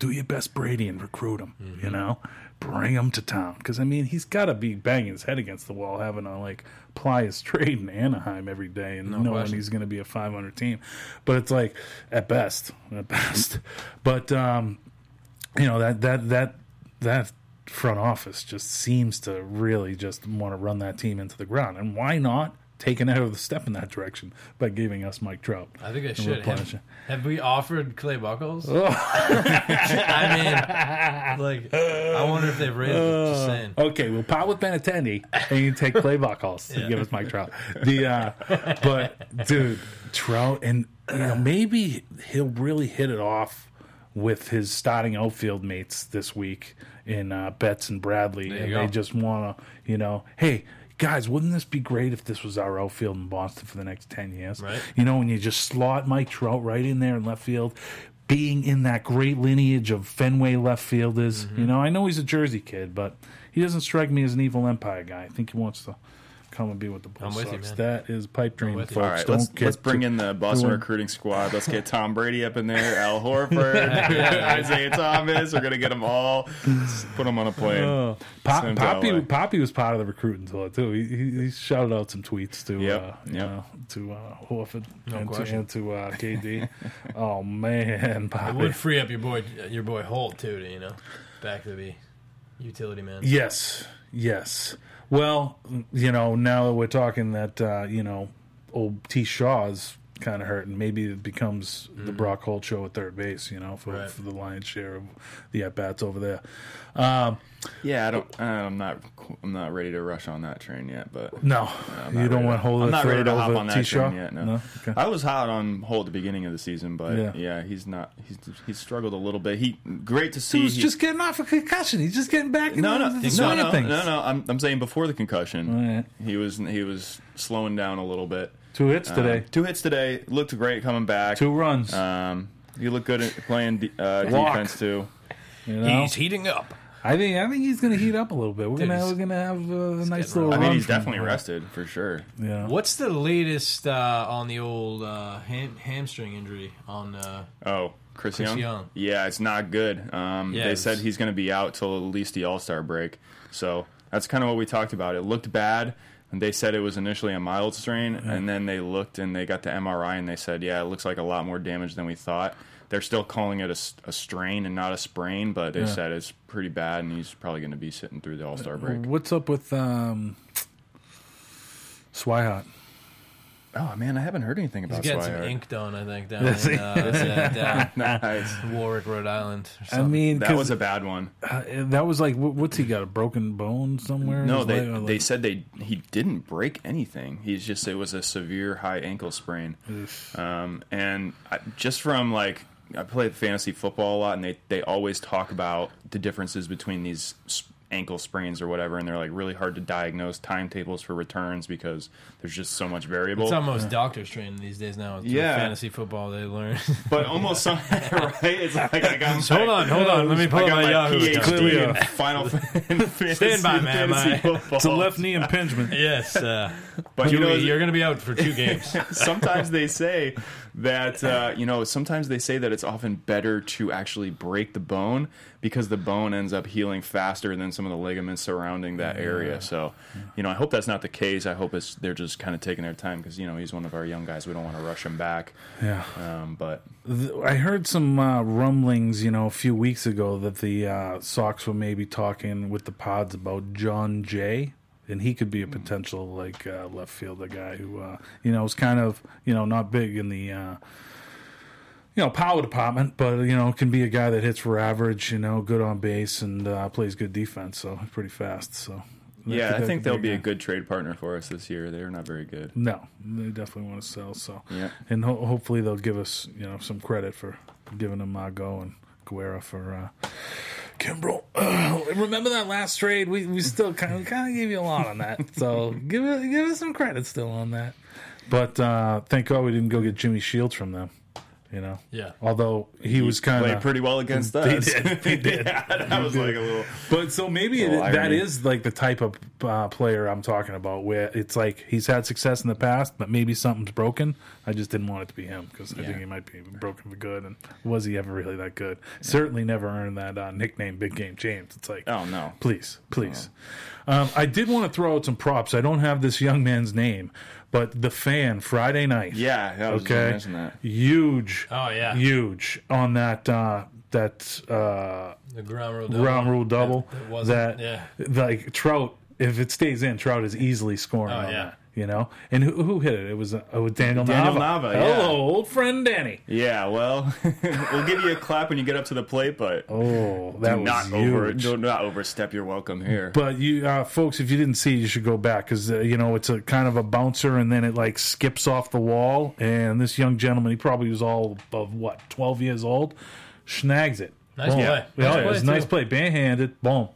do your best, Brady, and recruit him. Mm-hmm. You know, bring him to town because I mean he's got to be banging his head against the wall, having to like ply his trade in Anaheim every day, and knowing question. he's going to be a 500 team. But it's like at best, at best. But um, you know that that that that front office just seems to really just want to run that team into the ground, and why not? Take the step in that direction by giving us Mike Trout. I think I should. Have, have we offered Clay Buchholz? Oh. I mean, like, I wonder if they've raised it. Just saying. Okay, we'll pot with Benintendi and you take Clay Buchholz to give us Mike Trout. The uh, but dude, Trout and you know maybe he'll really hit it off with his starting outfield mates this week in uh, Betts and Bradley, and go. they just want to you know, hey. Guys, wouldn't this be great if this was our outfield in Boston for the next 10 years? Right. You know, when you just slot Mike Trout right in there in left field, being in that great lineage of Fenway left fielders. Mm-hmm. You know, I know he's a Jersey kid, but he doesn't strike me as an evil Empire guy. I think he wants to come and be with the Bull I'm with you, Sox. man. That is pipe dream, with folks. All right, Don't let's, get let's bring in the Boston too- recruiting squad. Let's get Tom Brady up in there, Al Horford, Isaiah Thomas. We're gonna get them all. Put them on a plane. Uh, Pop, Send 'em to Papi, Papi was part of the recruiting tour too. He, he, he shouted out some tweets to Yep, uh, you yep. know, to uh, Horford No and, to, and to uh, KD. oh man, It Papi. would free up your boy, your boy Holt too, to you know, back to be utility man. Yes, yes. Well, you know, now that we're talking that, uh, you know, old T. Shaw's kind of hurt, and maybe it becomes the mm-hmm. Brock Holt show at third base, you know, for, Right. for the lion's share of the at bats over there. Um, Yeah, I don't. Uh, I'm not. I'm not ready to rush on that train yet. But no, uh, I'm you not don't ready want to- hold I'm not ready to hop over on T. that Shaw? train yet. No. Okay. I was hot on Holt at the beginning of the season, but Yeah. yeah, he's not. He's he's struggled a little bit. He great to He see. was he- just getting off a concussion. He's just getting back in no, no, the, the no, no, no, no. I'm I'm saying before the concussion, All right. he was he was slowing down a little bit. Two hits today, Um, two hits today. Looked great coming back. two runs. Um, he looked good at playing de- uh, Walk. defense too. you know? He's heating up. I think I think he's going to heat up a little bit. We're Dude, gonna he's- we're gonna have uh, a nice getting little. I mean, run he's from definitely him. rested for sure. Yeah. What's the latest uh, on the old uh, ham- hamstring injury on? Uh, Oh, Chris, Chris Young? Young. Yeah, it's not good. Um, Yeah, they it's- said he's going to be out till at least the All Star break. So that's kind of what we talked about. It looked bad, and they said it was initially a mild strain, and then they looked and they got the MRI and they said, yeah, it looks like a lot more damage than we thought. They're still calling it a strain and not a sprain, but they Yeah. said it's pretty bad, and he's probably going to be sitting through the All Star break. What's up with um, Swihart? Oh man, I haven't heard anything about. he's about getting some Swihart. ink done, I think, down Is he? in uh, down Nice. Warwick, Rhode Island. Or I mean, that was a bad one. uh, that was like, what's he got? A broken bone somewhere? No, they leg? Or, they like- said they he didn't break anything. He's just it was a severe high ankle sprain. Um, and I, just from like I play fantasy football a lot, and they they always talk about the differences between these s- ankle sprains or whatever, and they're like really hard to diagnose timetables for returns because there's just so much variable. It's almost doctor's training these days now. Through Yeah. fantasy football they learn. but almost some, right. It's like I got my, hold on, hold on. Let me pull I got my my Yahoo. PhD account. Clearly, in final fantasy, Stand by, man, fantasy my- It's a left knee impingement. yes, uh, But you know, you're going to be out for two games. sometimes they say that uh, you know sometimes they say that it's often better to actually break the bone because the bone ends up healing faster than some of the ligaments surrounding that area. So, you know, I hope that's not the case. I hope it's they're just kind of taking their time because you know he's one of our young guys. We don't want to rush him back. Yeah. Um, but I heard some uh, rumblings, you know, a few weeks ago that the uh, Sox were maybe talking with the Pods about Jon Jay, and he could be a potential like uh, left fielder guy who, uh, you know, is kind of you know not big in the. Uh, you know, power department, but you know, can be a guy that hits for average. You know, good on base and uh, plays good defense. So pretty fast. So yeah, I think they'll be a good trade partner for us this year. They're not very good. No, they definitely want to sell. So Yeah. and ho- hopefully they'll give us you know some credit for giving them Margot and Guerra for Kimbrel. remember that last trade? We we still kind of kind of gave you a lot on that. So give it give us some credit still on that. But uh, thank God we didn't go get Jimmy Shields from them. You know. Yeah. Although he, was kind played of pretty well against us. He did. He did. yeah, that was like a little. But so maybe it, Little that irony. is like the type of uh, player I'm talking about, where it's like he's had success in the past, but maybe something's broken. I just didn't want it to be him because I think he might be broken for good. And was he ever really that good? Certainly never earned that uh, nickname, Big Game James. It's like, Oh no. please, please. Um, I did want to throw out some props. I don't have this young man's name, but the fan Friday night. Yeah, I was Okay. mention that. Huge. Oh, yeah. Huge on that. Uh, that uh, The ground rule double. ground rule double That- that wasn't- that yeah. like Trout if it stays in Trout is easily scoring Oh, on yeah. that you know and who, who hit it it was uh, it Daniel, Daniel Nava, Nava, yeah. hello old friend Danny Yeah, well, we'll give you a clap when you get up to the plate, but oh that do was not huge over do not overstep your welcome here. but you uh, folks if you didn't see you should go back because uh, you know it's a kind of a bouncer and then it like skips off the wall and this young gentleman he probably was all of what 12 years old snags it Nice Boom. play. Yeah, Nice it play, was a nice too. play barehanded boom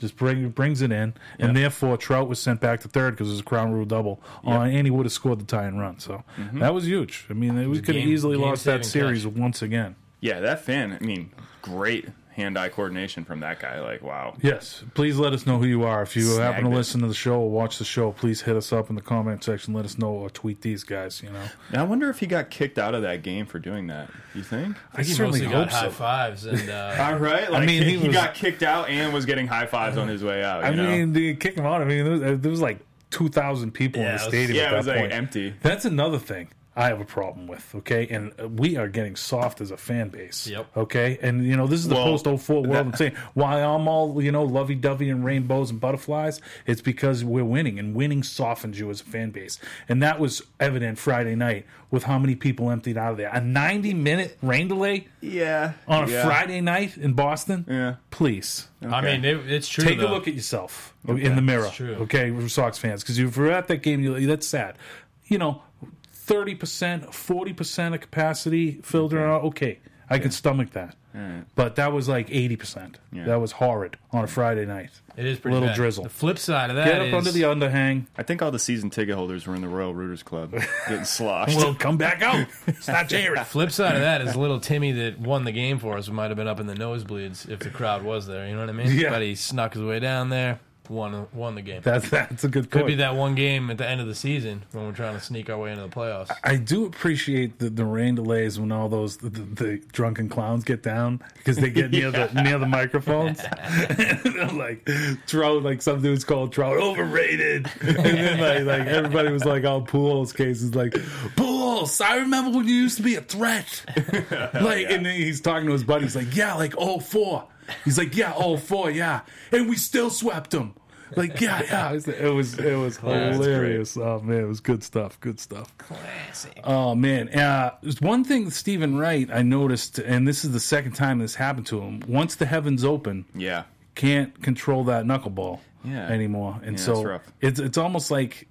just bring, brings it in, and therefore Trout was sent back to third because it was a ground rule double, on, uh, and he would have scored the tying run. So mm-hmm. that was huge. I mean, we could have game- easily lost that game-saving series once again. yeah, that fan. I mean, great hand-eye coordination from that guy. Like, wow. Yes, please let us know who you are. If you happen to it. listen to the show or watch the show, please hit us up in the comment section. Let us know or tweet these guys. You know, Now, I wonder if he got kicked out of that game for doing that. You think? I, I think he certainly mostly hope got high so. fives and uh, All right. Like, mean, he, he he was- got kicked out and was getting high fives on his way out. I know? mean, they kick him out. I mean, there was, there was like two thousand people Yeah, in it the was- stadium yeah, at it was that like point. empty. That's another thing I have a problem with, okay? And uh, we are getting soft as a fan base. Yep. Okay? And, you know, this is the Well, post 04 world. I'm saying, why I'm all, you know, lovey dovey and rainbows and butterflies, it's because we're winning, and winning softens you as a fan base. And that was evident Friday night with how many people emptied out of there. A 90 minute rain delay Yeah. on a yeah. Friday night in Boston? Yeah. Please. I mean, it, it's true. Take though. a look at yourself in the mirror, true. okay, we're Sox fans, because if you're at that game, you, that's sad. You know, thirty percent, forty percent of capacity filled around. Okay, I can stomach that, but that was like eighty percent. That was horrid on a Friday night. It is pretty little bad. drizzle. The flip side of that Get up is- under the underhang. I think all the season ticket holders were in the Royal Rooters Club getting sloshed. Well, come back out. Stop cheering. Flip side of that is little Timmy that won the game for us might have been up in the nosebleeds if the crowd was there. You know what I mean? Yeah. But he snuck his way down there, won won the game. That's that's a good Could point. be that one game at the end of the season when we're trying to sneak our way into the playoffs. I do appreciate the, the rain delays when all those the, the, the drunken clowns get down because they get near the near the microphones. They're like Trout, like some dudes called Trout overrated, and then like like everybody was like all Pujols cases like Pujols. I remember when you used to be a threat. like and then he's talking to his buddies like, yeah, like oh four. He's like, yeah, oh four, yeah, and we still swept them. Like yeah, yeah, it was it was, it was that's hilarious. Oh man, it was good stuff. Good stuff. Classic. Oh man, uh, there's one thing that Steven Wright I noticed, and this is the second time this happened to him. Once the heavens open, yeah. can't control that knuckleball Yeah. anymore, and Yeah, so it's rough. it's it's almost like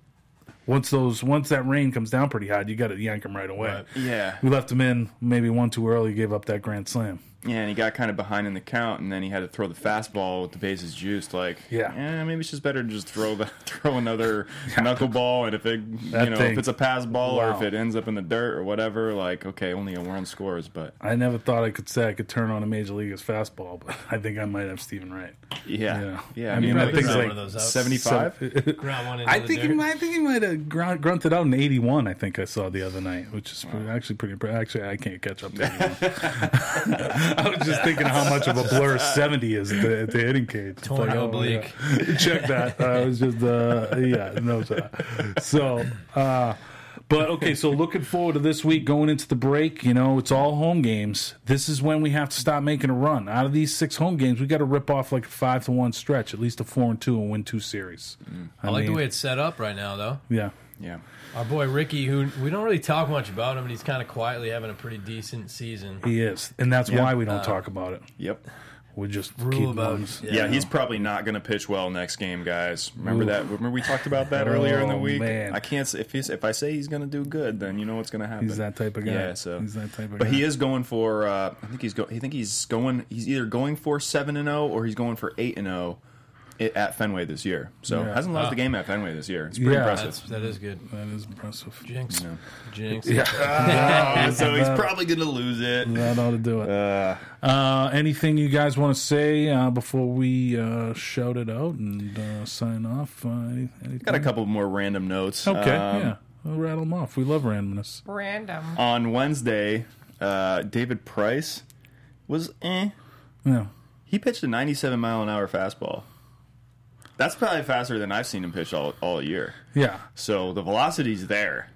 once those once that rain comes down pretty hard, you got to yank him right away. Right. Yeah. We left him in maybe one too early, gave up that grand slam. Yeah, and he got kind of behind in the count, and then he had to throw the fastball with the bases juiced. Like, Yeah. eh, maybe it's just better to just throw the throw another knuckleball, and if it, That you know, thing- if it's a pass ball or if it ends up in the dirt or whatever, like, okay, only a run scores, but I never thought I could say I could turn on a major leaguer's fastball, but I think I might have Steven Wright. yeah, Yeah. yeah. I I mean, mean, that Probably thing's ground like one of those out. seventy-five. Ground one into I the think he, dirt. might- I think he might have grunt, grunted out an '81. I think I saw the other night, which is pretty, actually pretty. Actually, I can't catch up to I was just thinking how much of a blur 70 is at the, at the hitting cage. Torn like, oh, oblique. yeah. Check that. I was just, uh, yeah, no. So, uh, but okay, so looking forward to this week going into the break. You know, it's all home games. This is when we have to stop making a run. Out of these six home games, we got to rip off like a five to one stretch, at least a four and two, and win two series. I, like the way it's set up right now, though. Yeah. Yeah. Our boy Ricky, who we don't really talk much about him, but he's kind of quietly having a pretty decent season. He is, and that's Yeah. why we don't talk about it. Yep. We just Rule keep about on- Yeah, he's probably not going to pitch well next game, guys. Remember that? Remember we talked about that earlier in the Oh, week. man. I can't. If he's, if I say he's going to do good, then you know what's going to happen. He's that type of guy. Yeah. So He's that type of guy. But guy. he is going for. Uh, I think he's go. I think he's going. He's either going for seven and zero or he's going for eight and zero at Fenway this year. So Yeah. hasn't lost Ah. a game at Fenway this year. It's pretty Yeah. impressive. That's that is good. That is impressive. Jinx, jinx. Oh, so he's probably going to lose it. That ought to do it. Uh, Uh, anything you guys want to say uh, before we uh, shout it out and uh, sign off? Uh, any- anything? got a couple more random notes. Okay, Um, yeah. We'll rattle them off. We love randomness. Random. On Wednesday, uh, David Price was eh. Yeah. He pitched a 97 mile an hour fastball. That's probably faster than I've seen him pitch all, all year. Yeah. So the velocity's there.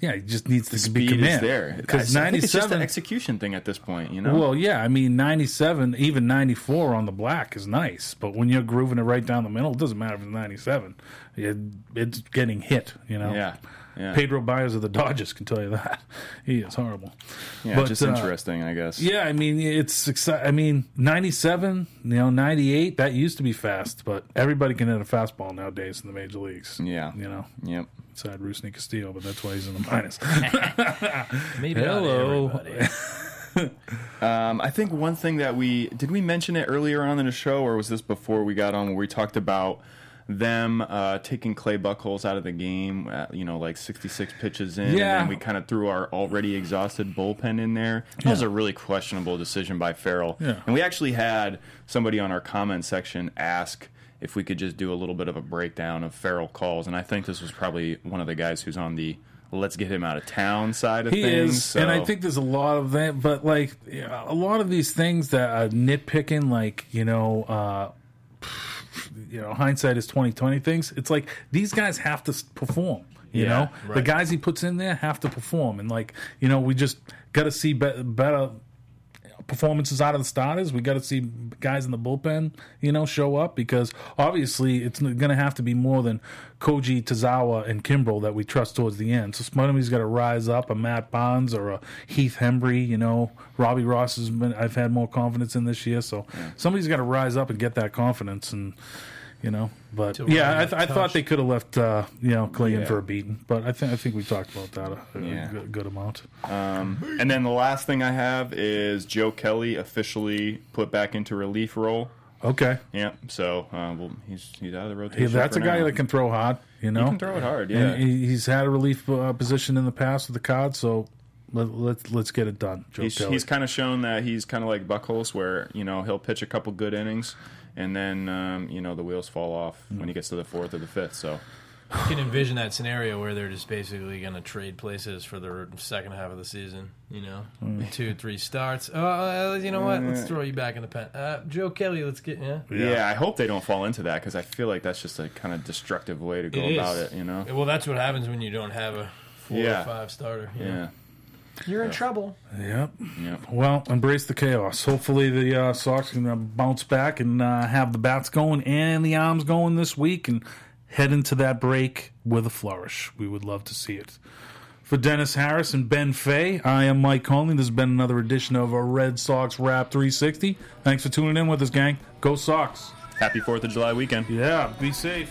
Yeah, he just needs to be Speed command. is there. Because I think it's just an 97. execution thing at this point, you know? Well, yeah, I mean, 97, even 94 on the black is nice. But when you're grooving it right down the middle, it doesn't matter if it's 97. It, it's getting hit, you know? yeah. Yeah. Pedro Baez of the Dodgers can tell you that. He is horrible. yeah, but, just uh, interesting, I guess. Yeah, I mean it's exci- I mean 97, you know, 98, that used to be fast, but everybody can hit a fastball nowadays in the major leagues. Yeah. You know, Yep. besides Rusney Castillo, but that's why he's in the minus. Maybe Hello. Um, I think one thing that we did we mention it earlier on in the show, or was this before we got on where we talked about them uh, taking Clay Buchholz out of the game, at, you know, like 66 pitches in, Yeah. and we kind of threw our already exhausted bullpen in there. That was a really questionable decision by Farrell. Yeah. And we actually had somebody on our comment section ask if we could just do a little bit of a breakdown of Farrell calls, and I think this was probably one of the guys who's on the let's get him out of town side of he things. is, and I think there's a lot of that, but like yeah, a lot of these things that are nitpicking, like you know, uh, you know, hindsight is twenty twenty things. It's like these guys have to perform. You Yeah, know, the guys he puts in there have to perform, and like you know, we just got to see be- better performances out of the starters. We got to see guys in the bullpen, you know, show up because obviously it's going to have to be more than Koji, Tazawa, and Kimbrel that we trust towards the end. So somebody's got to rise up, a Matt Bonds or a Heath Hembree. You know, Robbie Ross has been. I've had more confidence in this year, so somebody's got to rise up and get that confidence and. You know, but To yeah, I, th- I thought they could have left, uh, you know, Clay in Yeah. for a beating. But I think I think we talked about that a, a Yeah. good, good amount. And then the last thing I have is Joe Kelly officially put back into relief role. Okay, Yeah, so uh, well, he's he's out of the Hey, rotation. that's a for guy now. that can throw hard. You know, can throw it hard, yeah. And he's had a relief uh, position in the past with the Cards, so let, let's let's get it done, Joe He's, Kelly. he's kind of shown that he's kind of like Buchholz, where you know he'll pitch a couple good innings, and then um, you know the wheels fall off when he gets to the fourth or the fifth. So You can envision that scenario where they're just basically going to trade places for the second half of the season. You know, Mm. two, three starts. Oh, uh, you know what? Let's throw you back in the pen. Uh, Joe Kelly, let's get yeah. yeah, I hope they don't fall into that because I feel like that's just a kind of destructive way to go It about is. it. You know? Well, that's what happens when you don't have a four Yeah. or five starter. you know. Yeah. You're in trouble. Yep. Yeah. Well, embrace the chaos. Hopefully, the uh, Sox can uh, bounce back and uh, have the bats going and the arms going this week and head into that break with a flourish. We would love to see it. For Dennis Harris and Ben Fay, I am Mike Conley. This has been another edition of a Red Sox Wrap 360. Thanks for tuning in with us, gang. Go Sox. Happy Fourth of July weekend. Yeah, be safe.